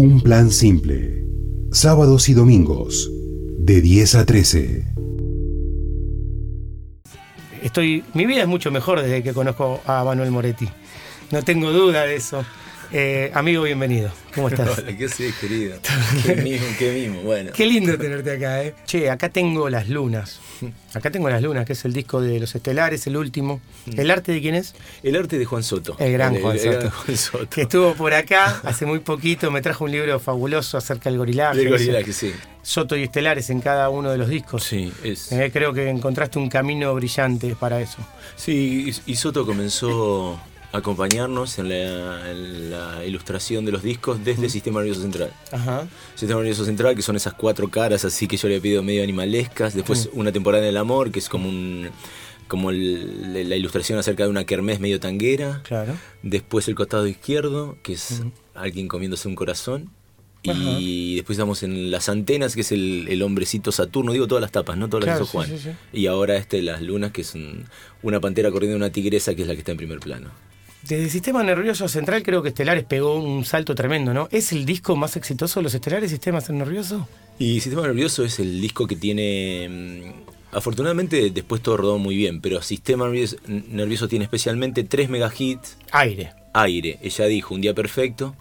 Un plan simple. Sábados y domingos, de 10 a 13. Estoy, mi vida es mucho mejor desde que conozco a Manuel Moretti. No tengo duda de eso. Eh, amigo, bienvenido. ¿Cómo estás? Hola, ¿qué haces, querido? Qué mismo, qué mismo. Bueno. Qué lindo tenerte acá, ¿eh? Che, acá tengo Las Lunas. Acá tengo Las Lunas, que es el disco de Los Estelares, el último. ¿El arte de quién es? El arte de Juan Soto. El gran Juan, el Soto, gran Juan Soto. Que estuvo por acá hace muy poquito, me trajo un libro fabuloso acerca del gorilaje. Del gorilaje, sí. Soto y Estelares en cada uno de los discos. Sí, es. Eh, creo que encontraste un camino brillante para eso. Sí, y y Soto comenzó acompañarnos en la, en la ilustración de los discos desde el Sistema Nervioso Central. Ajá. Sistema Nervioso Central, que son esas cuatro caras así que yo le he pedido medio animalescas. Después una temporada del amor, que es como un como el- la ilustración acerca de una kermés medio tanguera. Claro. Después el costado izquierdo, que es alguien comiéndose un corazón. Y después estamos en las antenas, que es el, el hombrecito Saturno. Digo todas las tapas, ¿no? Todas las que hizo sí, Juan. sí, sí. Y ahora este, las lunas, que es un- una pantera corriendo una tigresa, que es la que está en primer plano. Desde el sistema nervioso central creo que Estelares pegó un salto tremendo, ¿no? ¿Es el disco más exitoso de los Estelares, Sistema Nervioso? Y Sistema Nervioso es el disco que tiene. mm, Afortunadamente, después todo rodó muy bien, pero Sistema Nervioso, Nervioso tiene especialmente tres megahits. Aire. Aire, ella dijo, un día perfecto.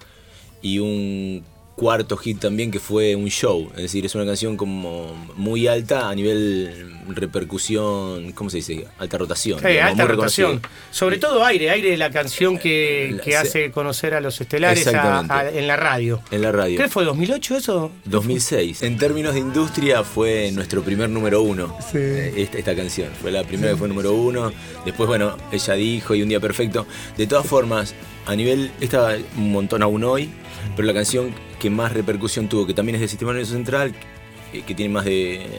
Y un cuarto hit también que fue un show. Es decir, es una canción como muy alta a nivel repercusión, ¿cómo se dice? Alta rotación. Sí, digamos, alta rotación. Sobre todo Aire, Aire la canción que, se- hace conocer a los Estelares a- Exactamente. a- en la radio. En la radio. ¿Qué fue, 2008 eso? 2006. En términos de industria fue nuestro primer número uno. Sí. eh, Esta, esta canción. Fue la primera que fue número uno. Después, bueno, ella dijo y un día perfecto. De todas formas, a nivel. Esta un montón aún hoy. Pero la canción que más repercusión tuvo, que también es del Sistema Nervioso Central, eh, que tiene más de. eh,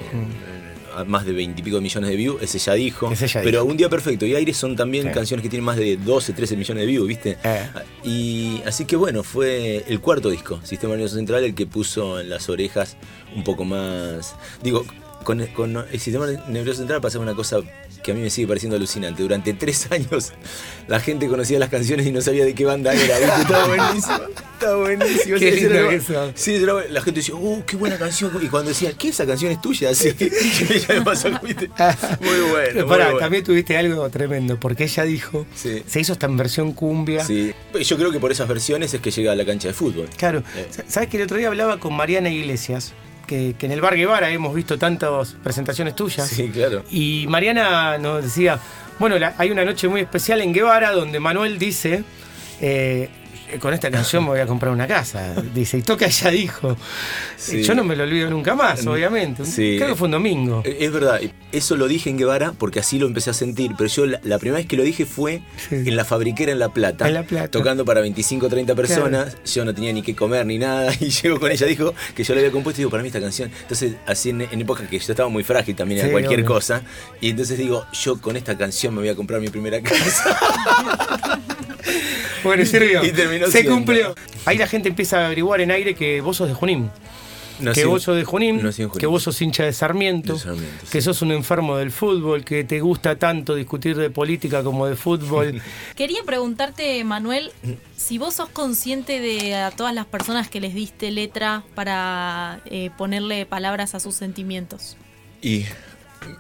Más de 20 y pico millones de views, ese ya dijo. Ese ya pero dijo. Un Día Perfecto y Aire son también Sí. canciones que tienen más de 12, 13 millones de views, ¿viste? Eh. Y así que bueno, fue el cuarto disco, Sistema Nervioso Central, el que puso en las orejas un poco más. Digo, con, con el Sistema Nervioso Central pasaba una cosa que a mí me sigue pareciendo alucinante. Durante tres años la gente conocía las canciones y no sabía de qué banda era. ¿viste? Estaba buenísimo. Estaba buenísimo. Qué Ese lindo era- eso. Sí, era- la gente decía, ¡uh, qué buena canción! Y cuando decían, ¿qué esa canción es tuya? Sí, ya me pasó. Muy bueno. Pero muy bueno. también tuviste algo tremendo, porque ella dijo, Sí. se hizo esta en versión cumbia. Sí. Yo creo que por esas versiones es que llega a la cancha de fútbol. Claro. Eh. Sa- ¿Sabes que el otro día hablaba con Mariana Iglesias? Que, que en el Bar Guevara hemos visto tantas presentaciones tuyas. Sí, claro. Y Mariana nos decía, bueno, la- hay una noche muy especial en Guevara donde Manuel dice, eh, con esta canción me voy a comprar una casa. Dice, y toca ella dijo. Sí. Yo no me lo olvido nunca más, obviamente. sí. Creo que fue un domingo. Eh, Es verdad, eso lo dije en Guevara porque así lo empecé a sentir, pero yo la, la primera vez que lo dije fue Sí. en la fabriquera en La Plata, En La Plata. tocando para 25 o 30 personas, yo no tenía ni qué comer ni nada, y llego con ella, dijo que yo le había compuesto y digo, para mí esta canción, entonces así en, en época que yo estaba muy frágil también, a cualquier cosa, y entonces digo, yo con esta canción me voy a comprar mi primera casa. Bueno, sirvió. Y terminó Se siendo. cumplió. Ahí la gente empieza a averiguar en aire que vos sos de Junín. Nací que en- vos sos de Junín, nací en Junín. que vos sos hincha de Sarmiento, De Sarmiento, sí. que sos un enfermo del fútbol, que te gusta tanto discutir de política como de fútbol. Quería preguntarte, Manuel, si vos sos consciente de a todas las personas que les diste letra para eh, ponerle palabras a sus sentimientos. Y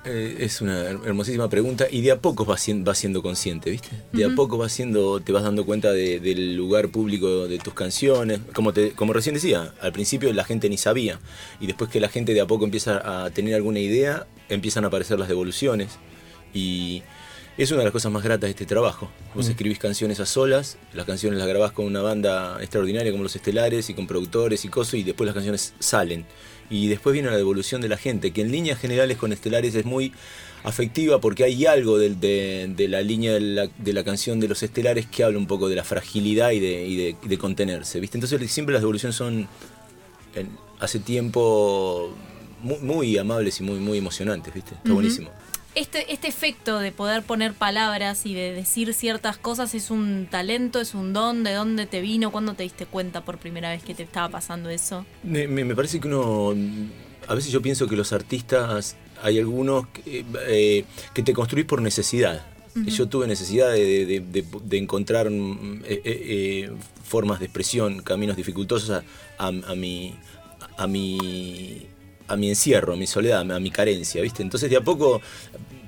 eh, es una her- hermosísima pregunta y de a poco vas siendo, vas siendo consciente, ¿viste? De a poco vas siendo, te vas dando cuenta de- del lugar público de tus canciones. Como, te, como recién decía, al principio la gente ni sabía y después que la gente de a poco empieza a tener alguna idea, empiezan a aparecer las devoluciones y es una de las cosas más gratas de este trabajo. Vos escribís canciones a solas, las canciones las grabás con una banda extraordinaria como Los Estelares y con productores y cosas y después las canciones salen. Y después viene la devolución de la gente, que en líneas generales con Estelares es muy afectiva porque hay algo de, de la línea de la, de la canción de Los Estelares que habla un poco de la fragilidad y de, y de- de contenerse. ¿viste? Entonces siempre las devoluciones son en- hace tiempo muy, muy amables y muy, muy emocionantes. ¿viste? Está buenísimo. Este, este efecto de poder poner palabras y de decir ciertas cosas es un talento, es un don, ¿de dónde te vino? ¿Cuándo te diste cuenta por primera vez que te estaba pasando eso? Me, me- me parece que uno. A veces yo pienso que los artistas. Hay algunos que, eh, que te construís por necesidad. Yo tuve necesidad de, de- de- de encontrar mm, eh, eh, eh, formas de expresión, caminos dificultosos a, a- a mi, a, mi, a mi encierro, a mi soledad, a mi carencia, ¿viste? Entonces de a poco,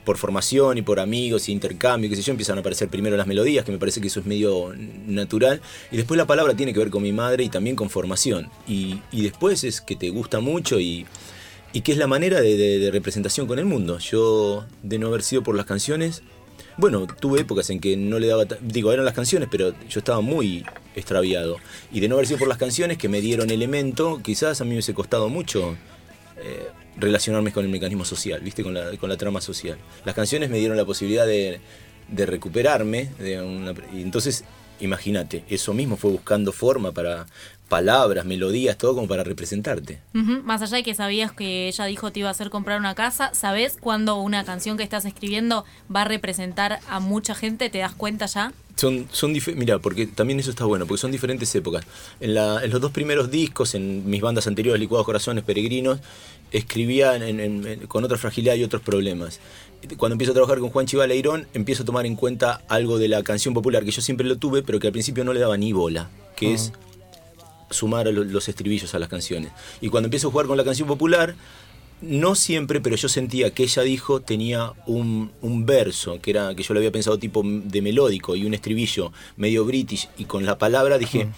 por formación y por amigos y intercambio, qué sé yo, empiezan a aparecer primero las melodías, que me parece que eso es medio natural, y después la palabra tiene que ver con mi madre y también con formación. Y, y después es que te gusta mucho y, y que es la manera de, de- de representación con el mundo. Yo, de no haber sido por las canciones, bueno, tuve épocas en que no le daba, digo, eran las canciones, pero yo estaba muy extraviado. Y de no haber sido por las canciones que me dieron elemento, quizás a mí me hubiese costado mucho eh, relacionarme con el mecanismo social, ¿viste? Con la, con la trama social. Las canciones me dieron la posibilidad de, de recuperarme, de una- y entonces, imagínate, eso mismo fue buscando forma para palabras, melodías, todo como para representarte. Más allá de que sabías que ella dijo te iba a hacer comprar una casa, ¿sabés cuándo una canción que estás escribiendo va a representar a mucha gente? ¿Te das cuenta ya? Son, son mira, porque también eso está bueno, porque son diferentes épocas. En, la- en los dos primeros discos, en mis bandas anteriores, Licuados Corazones, Peregrinos, escribía en- en- en- con otra fragilidad y otros problemas. Cuando empiezo a trabajar con Juan Chivaleirón, empiezo a tomar en cuenta algo de la canción popular, que yo siempre lo tuve, pero que al principio no le daba ni bola, que es sumar los estribillos a las canciones. Y cuando empiezo a jugar con la canción popular, no siempre, pero yo sentía que ella dijo tenía un, un verso, que era que yo lo había pensado tipo de melódico y un estribillo medio british, y con la palabra dije,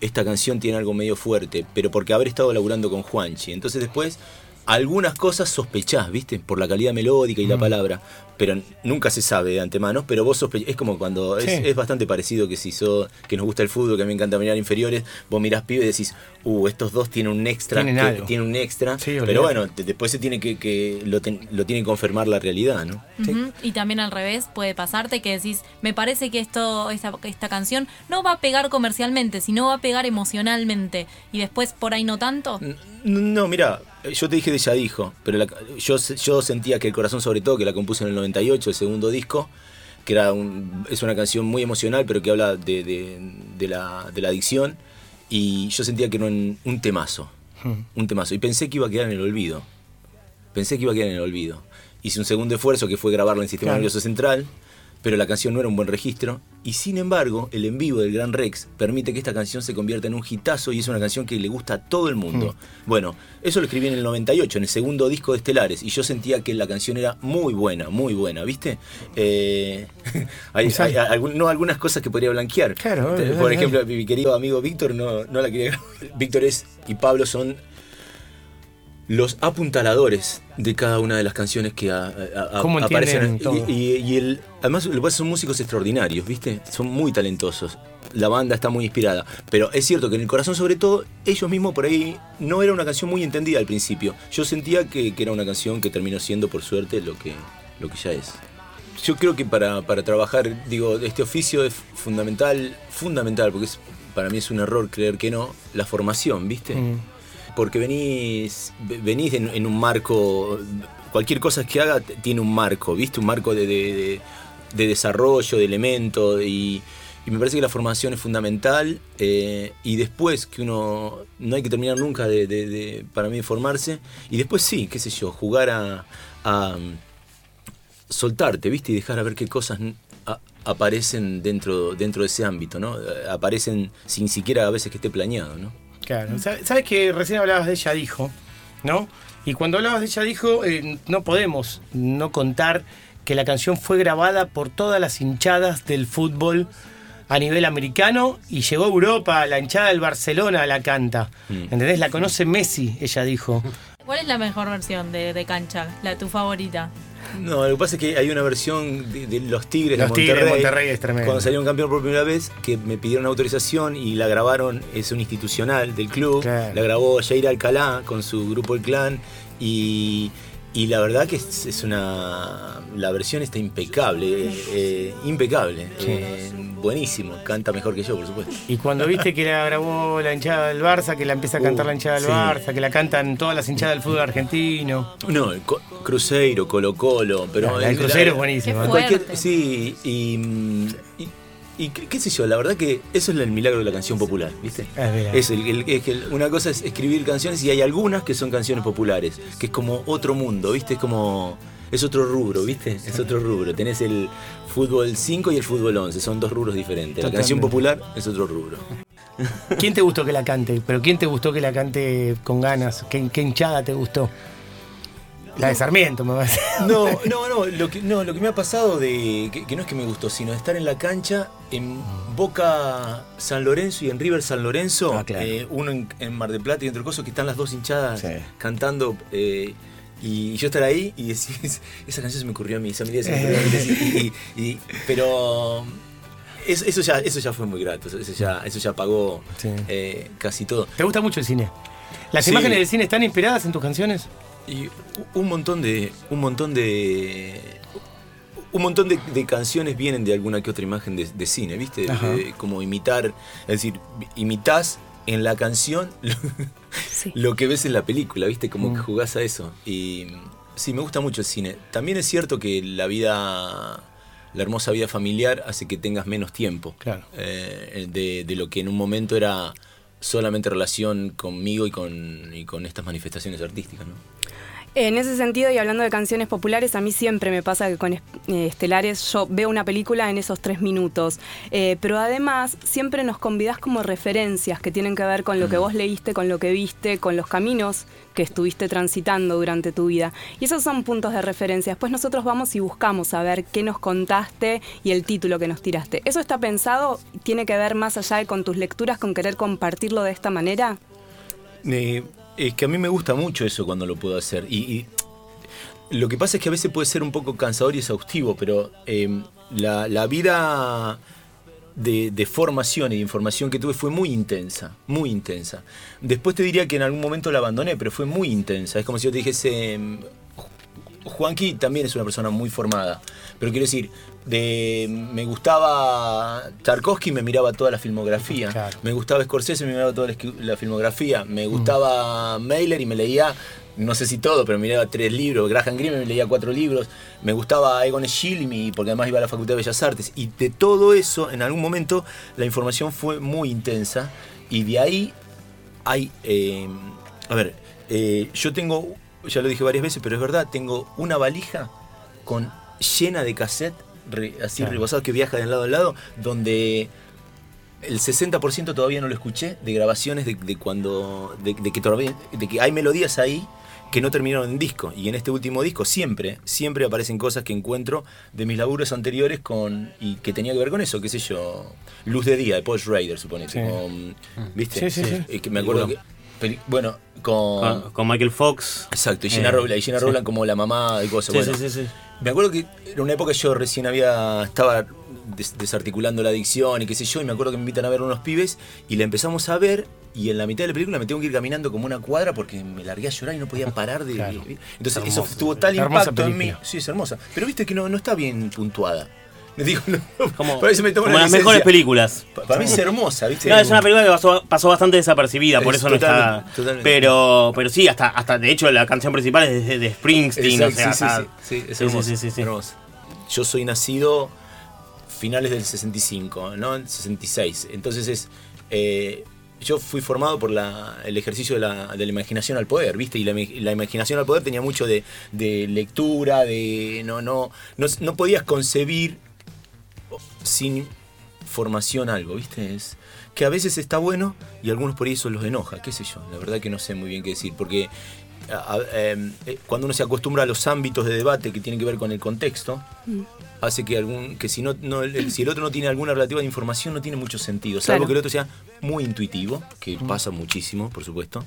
esta canción tiene algo medio fuerte, pero porque haber estado laburando con Juanchi. Entonces después, algunas cosas sospechás, ¿viste? Por la calidad melódica y la palabra, pero nunca se sabe de antemano, pero vos sospechás, es como cuando, es, Sí. es bastante parecido que si sos, que nos gusta el fútbol, que a mí me encanta mirar inferiores, vos mirás pibe y decís, uh, estos dos tienen un extra, Tienen que- algo. tienen un extra, Sí, pero bueno, te- después se tiene que, que lo, ten- lo tiene que confirmar la realidad, ¿no? Y también al revés puede pasarte que decís, me parece que esto, esta, esta canción no va a pegar comercialmente, sino va a pegar emocionalmente. Y después por ahí no tanto. No, mira, yo te dije de ella dijo, pero la- yo, yo sentía que el corazón sobre todo, que la compuse en el 98, el segundo disco, que era un- es una canción muy emocional, pero que habla de, de- de la, de la adicción, y yo sentía que era un, un temazo, un temazo, y pensé que iba a quedar en el olvido, pensé que iba a quedar en el olvido. Hice un segundo esfuerzo que fue grabarla en Sistema Claro. Nervioso Central, pero la canción no era un buen registro, y sin embargo, el en vivo del Gran Rex permite que esta canción se convierta en un hitazo y es una canción que le gusta a todo el mundo. Bueno, eso lo escribí en el 98, en el segundo disco de Estelares, y yo sentía que la canción era muy buena, muy buena, ¿viste? Eh, hay, no, algunas cosas que podría blanquear. Claro, Por dale, dale. ejemplo, mi querido amigo Víctor no, no la quería grabar. Víctor es y Pablo son los apuntaladores de cada una de las canciones que a- a- a- ¿Cómo entienden aparecen. todo? Y, y- y el, además, lo que pasa son músicos extraordinarios, ¿viste? Son muy talentosos. La banda está muy inspirada. Pero es cierto que en el corazón, sobre todo, ellos mismos por ahí no era una canción muy entendida al principio. Yo sentía que, que era una canción que terminó siendo, por suerte, lo que, lo que ya es. Yo creo que para, para trabajar, digo, este oficio es fundamental, fundamental, porque es, para mí es un error creer que no, la formación, ¿viste? Mm. Porque venís, ve- venís en, un marco, cualquier cosa que haga tiene un marco, ¿viste? Un marco de, de- de- de desarrollo, de elementos, y, me parece que la formación es fundamental, eh, y después que uno, no hay que terminar nunca de, para mí, formarse, y después sí, qué sé yo, jugar a, mm, soltarte, ¿viste? Y dejar a ver qué cosas aparecen dentro, dentro de ese ámbito, ¿no? Aparecen sin siquiera a veces que esté planeado, ¿no? Claro. Sa- ¿Sabes que recién hablabas de ella dijo? ¿No? Y cuando hablabas de ella dijo, eh, no podemos no contar que la canción fue grabada por todas las hinchadas del fútbol a nivel americano y llegó a Europa, la hinchada del Barcelona la canta. Mm. ¿Entendés? La conoce Messi, ella dijo. ¿Cuál es la mejor versión de, de cancha? La tu favorita. No, lo que pasa es que hay una versión de, de Los Tigres Los de Tigres Monterrey. de Monterrey es tremendo. Cuando salieron campeón por primera vez, que me pidieron autorización y la grabaron, es un institucional del club. Claro. La grabó Jair Alcalá con su grupo El Clan. Y, y la verdad que es, es una. La versión está impecable, eh, eh, impecable. eh, buenísimo, canta mejor que yo, por supuesto. Y cuando viste que la grabó la hinchada del Barça, que la empieza a cantar Uh, la hinchada del sí. Barça, que la cantan todas las hinchadas del fútbol argentino. No, el Co- Cruzeiro, Colo Colo, pero La- la del el- Cruzeiro es Cualquier- Fuerte. sí, y, mm, y, y qué, sé yo, la verdad que eso es el milagro de la canción popular, ¿viste? Es verdad. Es el- el- es que el- una cosa es escribir canciones y hay algunas que son canciones populares, que es como otro mundo, ¿viste? Es como es otro rubro, ¿viste? Es otro rubro. Tenés el fútbol 5 y el fútbol 11, son dos rubros diferentes. La canción popular es otro rubro. ¿Quién te gustó que la cante? ¿Pero quién te gustó que la cante con ganas? ¿Qué, qué hinchada te gustó? La de Sarmiento, me va a. No, no, no, lo que, no, lo que me ha pasado de. Que, que no es que me gustó, sino de estar en la cancha en Boca San Lorenzo y en River San Lorenzo, Ah, claro. eh, uno en, en Mar del Plata y otro cosa, que están las dos hinchadas Sí. cantando. eh, y yo estar ahí y decir, esa canción se me ocurrió a mí, esa se me ocurrió a mí. y- y- y- pero eso, eso ya, eso ya fue muy grato, eso ya, eso ya pagó Sí. eh, casi todo. ¿Te gusta mucho el cine? ¿Las Sí. imágenes del cine están inspiradas en tus canciones? Y un montón de. Un montón de. Un montón de, de canciones vienen de alguna que otra imagen de, de cine, ¿viste? Eh, como imitar. Es decir, imitás en la canción lo, Sí. lo que ves en la película, ¿viste? Como Mm. que jugás a eso. Y sí, me gusta mucho el cine. También es cierto que la vida. La hermosa vida familiar hace que tengas menos tiempo. Claro. eh, de, de lo que en un momento era solamente relación conmigo y con, y con estas manifestaciones artísticas, ¿no? En ese sentido, y hablando de canciones populares, a mí siempre me pasa que con eh, Estelares yo veo una película en esos tres minutos. Eh, pero además, siempre nos convidás como referencias que tienen que ver con lo que vos leíste, con lo que viste, con los caminos que estuviste transitando durante tu vida. Y esos son puntos de referencia. Después nosotros vamos y buscamos saber qué nos contaste y el título que nos tiraste. ¿Eso está pensado? ¿Tiene que ver más allá de con tus lecturas, con querer compartirlo de esta manera? Eh, es que a mí me gusta mucho eso cuando lo puedo hacer. Y, lo que pasa es que a veces puede ser un poco cansador y exhaustivo, pero eh, la, la vida de, formación y de información que tuve fue muy intensa, muy intensa. Después te diría que en algún momento la abandoné, pero fue muy intensa. Es como si yo te dijese, mm, Juanqui también es una persona muy formada, pero quiero decir, de, me gustaba Tarkovsky, me miraba toda la filmografía, Claro. me gustaba Scorsese, me miraba toda la, filmografía, me gustaba Mailer y me leía, no sé si todo, pero miraba tres libros, Graham Greene me leía cuatro libros, me gustaba Egon Schiele, y mi- porque además iba a la Facultad de Bellas Artes, y de todo eso, en algún momento, la información fue muy intensa, y de ahí hay, eh, a ver, eh, yo tengo, ya lo dije varias veces, pero es verdad, tengo una valija con llena de cassette, así Claro. rebosados que viaja de lado a lado, donde el 60% todavía no lo escuché de grabaciones de, de cuando, de, de que todavía, de que hay melodías ahí que no terminaron en disco. Y en este último disco siempre, siempre aparecen cosas que encuentro de mis laburos anteriores con y que tenía que ver con eso, qué sé yo, Luz de Día de Paul Schrader, suponete. Sí. ¿Viste? Sí, sí, sí. Eh, que me acuerdo bueno, con, Con, con Michael Fox. Exacto, y Gina Eh, Rowland, y Gina sí. Rowland como la mamá y cosas. Sí, bueno, sí, sí, sí. Me acuerdo que en una época yo recién había estaba des- desarticulando la adicción y qué sé yo, y me acuerdo que me invitan a ver unos pibes y la empezamos a ver y en la mitad de la película me tengo que ir caminando como una cuadra porque me largué a llorar y no podía parar de... Claro. Entonces Hermosa. eso tuvo tal impacto en mí. Sí, es hermosa. Pero viste que no, no está bien puntuada. Me digo, no, Como, que me tomo como las mejores películas. Pa- Para mí es hermosa, ¿viste? No, es una película que pasó, pasó bastante desapercibida, por Es eso no está. totalmente. Pero, pero sí, hasta, hasta de hecho la canción principal es de, de Springsteen, Exacto, o sea, sí, sí, está- sí, sí, es sí, sí, hermoso. Yo soy nacido finales del 65, ¿no? En 66. Entonces es. eh, yo fui formado por la- el ejercicio de la, de la imaginación al poder, ¿viste? Y la, la imaginación al poder tenía mucho de, de lectura, de. No, no, no, no podías concebir sin formación algo, ¿viste? Es que a veces está bueno y algunos por eso los enoja, qué sé yo. La verdad que no sé muy bien qué decir, porque a- a- eh, cuando uno se acostumbra a los ámbitos de debate que tienen que ver con el contexto, hace que algún que si no, no el- si el otro no tiene alguna relativa de información no tiene mucho sentido, salvo Claro. que el otro sea muy intuitivo, que pasa muchísimo, por supuesto,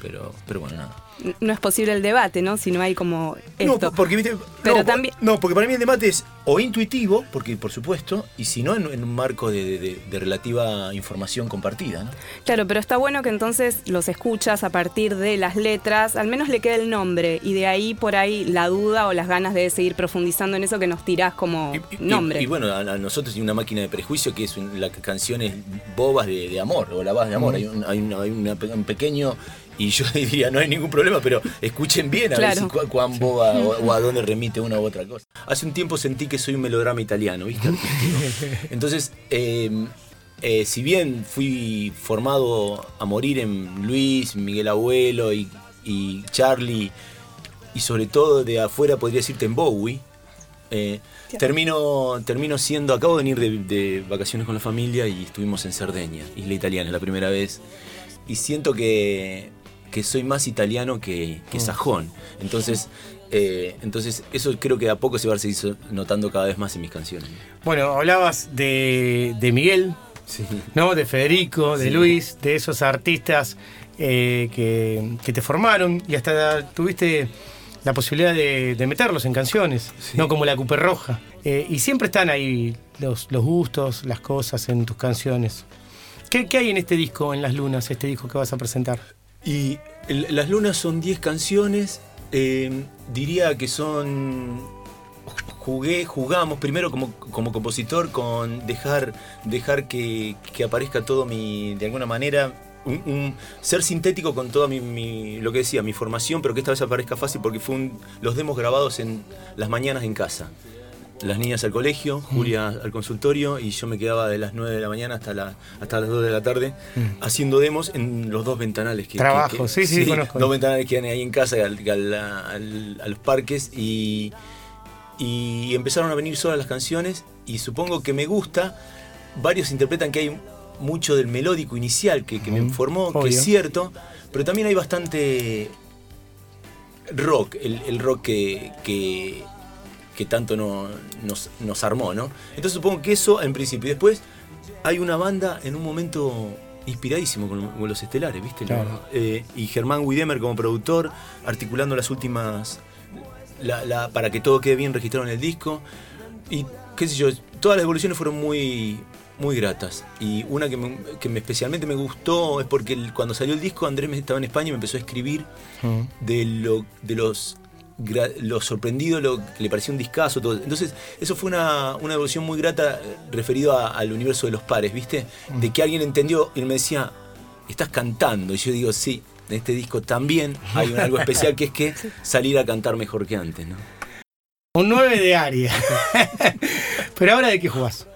pero pero bueno, nada. No es posible el debate, ¿no? Si no hay como esto. No, porque viste, Pero no, también- no, porque para mí el debate es o intuitivo, porque por supuesto, y si no en, en un marco de, de- de relativa información compartida, ¿no? Claro, pero está bueno que entonces los escuchas a partir de las letras, al menos le queda el nombre y de ahí por ahí la duda o las ganas de seguir profundizando en eso que nos tirás como Y- y- nombre. Y, bueno, a, a nosotros hay una máquina de prejuicio que es un- la canciones bobas de, de amor o la base de amor. Hay, un, hay una- hay una un pequeño. Y yo diría, no hay ningún problema, pero escuchen bien a ver si cu- cuán boba o, o a dónde remite una u otra cosa. Hace un tiempo sentí que soy un melodrama italiano, ¿viste? Entonces, eh, eh, si bien fui formado a morir en Luis, Miguel Abuelo y, y Charlie, y sobre todo de afuera podría decirte en Bowie. Eh, termino, termino siendo, acabo de venir de, de vacaciones con la familia y estuvimos en Cerdeña, isla italiana, la primera vez. Y siento que, que soy más italiano que, que sajón. Entonces, eh, entonces, eso creo que a poco se va a seguir notando cada vez más en mis canciones. Bueno, hablabas de, de Miguel, Sí. ¿no? De Federico, de Sí. Luis, de esos artistas eh, que, que te formaron y hasta tuviste la posibilidad de, de meterlos en canciones, Sí. no como la Cooper Roja. Eh, y siempre están ahí los, los gustos, las cosas en tus canciones. ¿Qué, qué hay en este disco, en Las Lunas, este disco que vas a presentar? Y Las Lunas son 10 canciones. eh, diría que son. Jugué, jugamos primero como, como compositor con dejar, dejar que, que aparezca todo mi. de alguna manera. Un, un- ser sintético con toda mi, mi- lo que decía, mi formación, pero que esta vez aparezca fácil porque fue un- los demos grabados en las mañanas en casa. Las niñas al colegio, Julia al consultorio y yo me quedaba de las 9 de la mañana hasta, la, hasta las 2 de la tarde haciendo demos en los dos ventanales que... Trabajo, que- que- sí, sí, conozco. Dos ventanales que hay ahí en casa, al- al- al- a los parques y, y empezaron a venir solas las canciones y supongo que me gusta. Varios interpretan que hay mucho del melódico inicial que, que me Ujú, formó, que es cierto, pero también hay bastante rock, el, el rock que, que, que tanto no- nos, nos armó, ¿no? Entonces supongo que eso en principio. Y después hay una banda en un momento inspiradísimo con, con los estelares, ¿viste? Claro. Eh, y Germán Widemer como productor, articulando las últimas. la- la- para que todo quede bien registrado en el disco. Y qué sé yo, todas las evoluciones fueron muy, muy gratas. Y una que, me, que me- especialmente me gustó es porque el- cuando salió el disco Andrés estaba en España y me empezó a escribir de lo de los lo sorprendido, lo que le pareció un discazo, todo. Entonces, eso fue una, una evolución muy grata eh, referido a- al universo de los pares, ¿viste? De que alguien entendió y me decía, estás cantando. Y yo digo, sí, en este disco también hay un- algo especial que es que salir a cantar mejor que antes, ¿no? Un 9 de área. Pero ahora de qué jugás?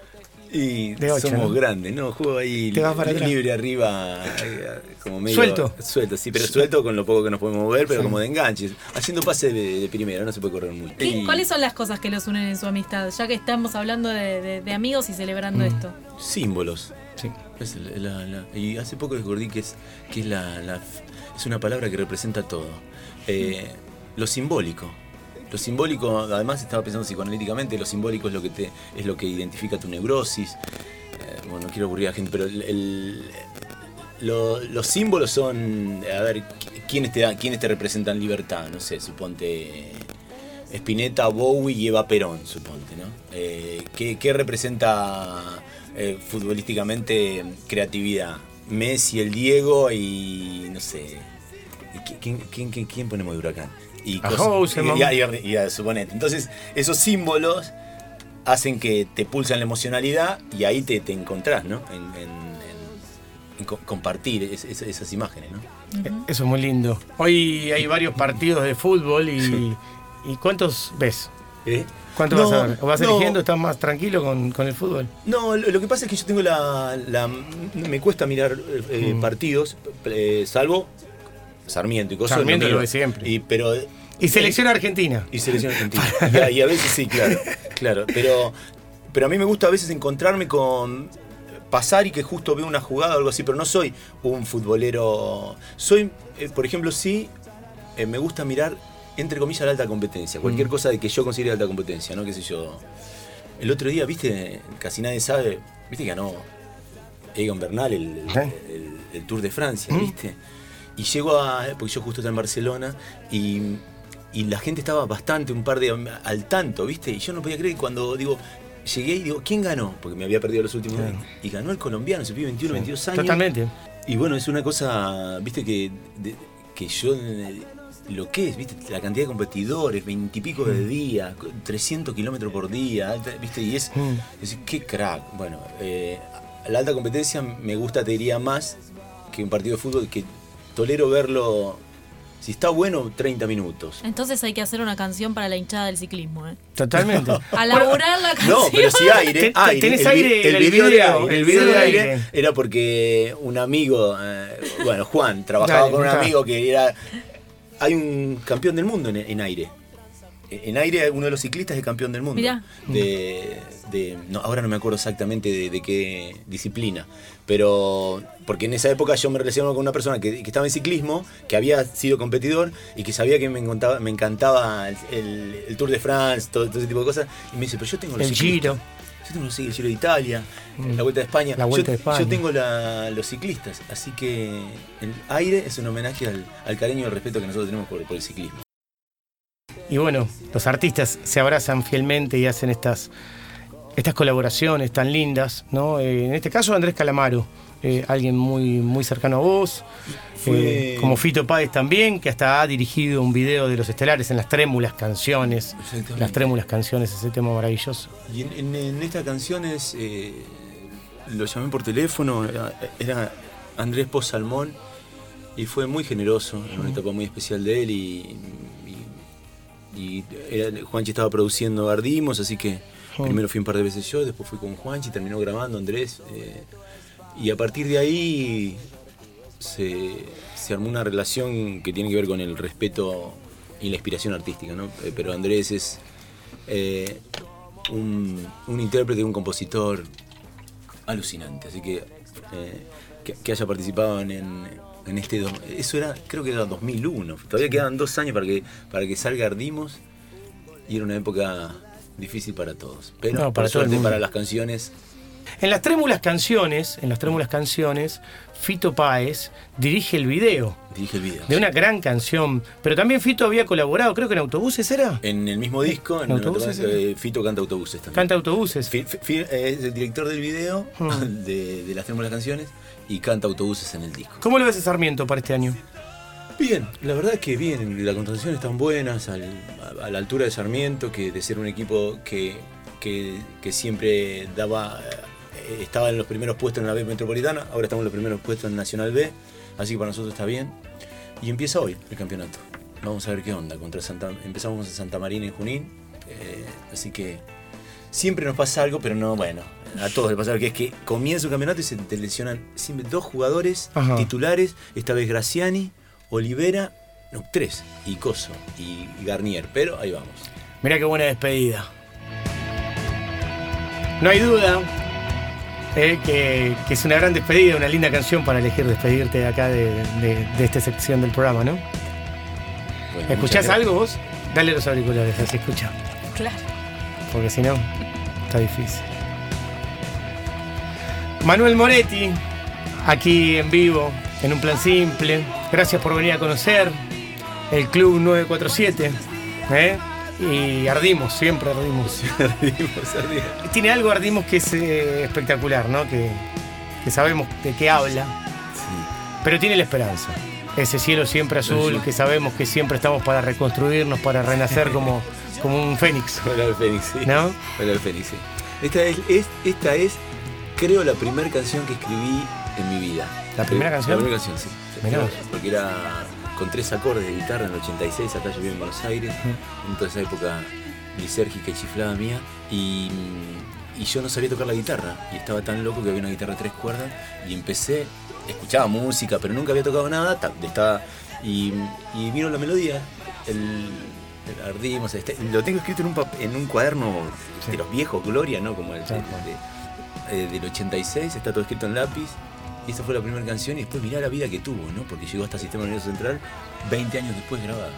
Y De somos ¿no? grandes, ¿no? Juego ahí Te vas para atrás. libre arriba, eh, como medio. Suelto. Suelto, sí, pero suelto con lo poco que nos podemos mover, pero como de enganches. Haciendo pase de, de primera, no se puede correr mucho. ¿Qué- Y ¿Cuáles son las cosas que los unen en su amistad? Ya que estamos hablando de, de- de amigos y celebrando esto. Símbolos. Sí. Es la- la- la- y hace poco descubrí que es, que es la, la- es una palabra que representa todo. Eh, lo simbólico. Lo simbólico, además estaba pensando psicoanalíticamente, lo simbólico es lo que te, es lo que identifica tu neurosis. Eh, bueno, no quiero aburrir a la gente, pero los símbolos son, a ver, qui- ¿quiénes te, quiénes te representan libertad? No sé, suponte Spinetta, Bowie y Eva Perón, suponte, ¿no? Eh, ¿qué, qué representa eh, futbolísticamente creatividad? Messi, el Diego y no sé. ¿Y qui- ¿Quién, quién, quién- quién ponemos de huracán? Y, A cosas- Houseman. y, a- y a- y a- suponete. Entonces, esos símbolos hacen que te pulsan la emocionalidad y ahí te, te encontrás, ¿no? En, en- en- en co- compartir es- es- esas imágenes, ¿no? Eso es muy lindo. Hoy hay varios partidos de fútbol y, ¿y cuántos ves? ¿Cuánto No, vas a ver? ¿O vas no. eligiendo? ¿Estás más tranquilo con, con el fútbol? No, lo, lo que pasa es que yo tengo la. la- me cuesta mirar eh, Mm. partidos, eh, salvo Sarmiento y cosas. Sarmiento lo ve siempre. Y, pero, Y selección argentina. y selección argentina. y, a, y a veces sí, claro. claro pero, pero a mí me gusta a veces encontrarme con. Pasar y que justo veo una jugada o algo así, pero no soy un futbolero. Soy, eh, por ejemplo, sí, eh, me gusta mirar, entre comillas, la alta competencia. Cualquier Mm. cosa de que yo considere alta competencia, ¿no? ¿Qué sé yo? El otro día, viste, casi nadie sabe, viste que ganó Egan Bernal el, el- ¿Eh? el- el Tour de Francia, ¿Mm? Y llego a, porque yo justo estaba en Barcelona y, y la gente estaba bastante, un par de al tanto, viste. Y yo no podía creer cuando digo, llegué y digo, ¿quién ganó? Porque me había perdido los últimos Claro. Y ganó el colombiano, se pibe 21, 22 años. Totalmente. Y bueno, es una cosa, viste, que, de- que yo, lo que es, viste, la cantidad de competidores, veintipico de día, 300 kilómetros por día, viste, y es, Mm. es qué crack. Bueno, eh, la alta competencia me gusta, te diría, más que un partido de fútbol, que tolero verlo, si está bueno, 30 minutos. Entonces hay que hacer una canción para la hinchada del ciclismo, ¿eh? Totalmente. A laburar la canción. No, pero si aire, aire. tenés el, aire el video, de video, el video de aire. era porque un amigo, eh, bueno, Juan, trabajaba Dale, con un amigo que era hay un campeón del mundo en, en aire. En aire, uno de los ciclistas es campeón del mundo. Mirá. De, de- no, ahora no me acuerdo exactamente de, de qué disciplina. Pero, porque en esa época yo me relacionaba con una persona que, que estaba en ciclismo, que había sido competidor y que sabía que me encantaba, me encantaba el, el- el Tour de France, todo, todo ese tipo de cosas. Y me dice, pero yo tengo los El ciclistas. Giro. Yo tengo los, el Giro de Italia, la Vuelta de España. La Vuelta yo, de España. yo tengo la- los ciclistas. Así que el aire es un homenaje al, al cariño y al respeto que nosotros tenemos por, por el ciclismo. Y bueno, los artistas se abrazan fielmente y hacen estas, estas colaboraciones tan lindas, ¿no? Eh, en este caso Andrés Calamaro, eh, alguien muy, muy cercano a vos, Fue- eh, como Fito Páez también, que hasta ha dirigido un video de los estelares en las trémulas canciones, las trémulas canciones, ese tema maravilloso. Y en, en, en esta canción es, eh, lo llamé por teléfono, era, era Andrés Poz Salmón y fue muy generoso, en una etapa muy especial de él y, y, era- Juanchi estaba produciendo Ardimos, así que primero fui un par de veces yo, después fui con Juanchi, terminó grabando Andrés eh, y a partir de ahí se, se armó una relación que tiene que ver con el respeto y la inspiración artística, ¿no? Eh, Pero Andrés es eh, un, un intérprete, un compositor alucinante, así que eh, que, que haya participado en, en- en este... do- Eso era, creo que era 2001, todavía quedan dos años para que, para que salga Ardimos y era una época difícil para todos, pero No, para suerte para las canciones En las trémulas canciones, en las trémulas canciones, Fito Páez dirige el video dirige el video. de una gran canción, pero también Fito había colaborado, creo que en Autobuses era. En el mismo disco, en ¿En autobuses, eh, Fito canta autobuses también. Canta Autobuses. Fi- fi- es el director del video Hmm. de, de las trémulas canciones y canta autobuses en el disco. ¿Cómo lo ves a Sarmiento para este año? Bien, la verdad es que bien, las contrataciones están buenas, al- a, a la altura de Sarmiento, que de ser un equipo que, que, que siempre daba, eh, estaba en los primeros puestos en la B metropolitana, ahora estamos en los primeros puestos en Nacional B, así que para nosotros está bien. Y empieza hoy el campeonato. Vamos a ver qué onda. Contra Santa, empezamos en Santa Marina en Junín, eh, así que siempre nos pasa algo, pero no, bueno, a todos les pasa algo, que es que comienza un campeonato y se te lesionan siempre dos jugadores Ajá. titulares, esta vez Graciani, Olivera, no, tres, y Coso, y, Garnier, pero ahí vamos. Mirá qué buena despedida. No hay duda eh, que, que es una gran despedida, una linda canción para elegir despedirte de acá de, de- de esta sección del programa, ¿no? Bueno, ¿Escuchás algo vos? Dale los auriculares, así escucha. Claro. Porque si no, está difícil. Manuel Moretti, aquí en vivo, en un plan simple. Gracias por venir a conocer el Club 947. ¿eh? Y ardimos, siempre ardimos. Ardimos, ardimos. Tiene algo ardimos que es eh, espectacular, ¿no? Que, que sabemos de qué habla, Sí. pero tiene la esperanza. Ese cielo siempre azul, Sí. que sabemos que siempre estamos para reconstruirnos, para renacer como, como un fénix. Hola el Fénix, sí. El Fénix, sí. Esta es, es- esta es, creo, la primera canción que escribí en mi vida. ¿La primera canción? La primera canción, sí. Mirá. Porque era con tres acordes de guitarra en el 86, acá yo vivía en Buenos Aires, en toda esa época lisérgica y chiflada mía, y, y yo no sabía tocar la guitarra, y estaba tan loco que había una guitarra de tres cuerdas, y empecé, escuchaba música, pero nunca había tocado nada, ta- estaba, y, y vino la melodía, el, el ardimos, este, lo tengo escrito en un, en un cuaderno de los viejos, Gloria, ¿no? Como el de- eh, del 86, está todo escrito en lápiz. Y esa fue la primera canción y después mirá la vida que tuvo, ¿no? Porque llegó hasta Sistema Nervioso Central 20 años después grabada.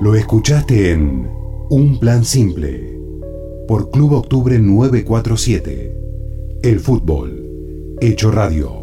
Lo escuchaste en Un Plan Simple por Club Octubre 947. El fútbol. Hecho radio.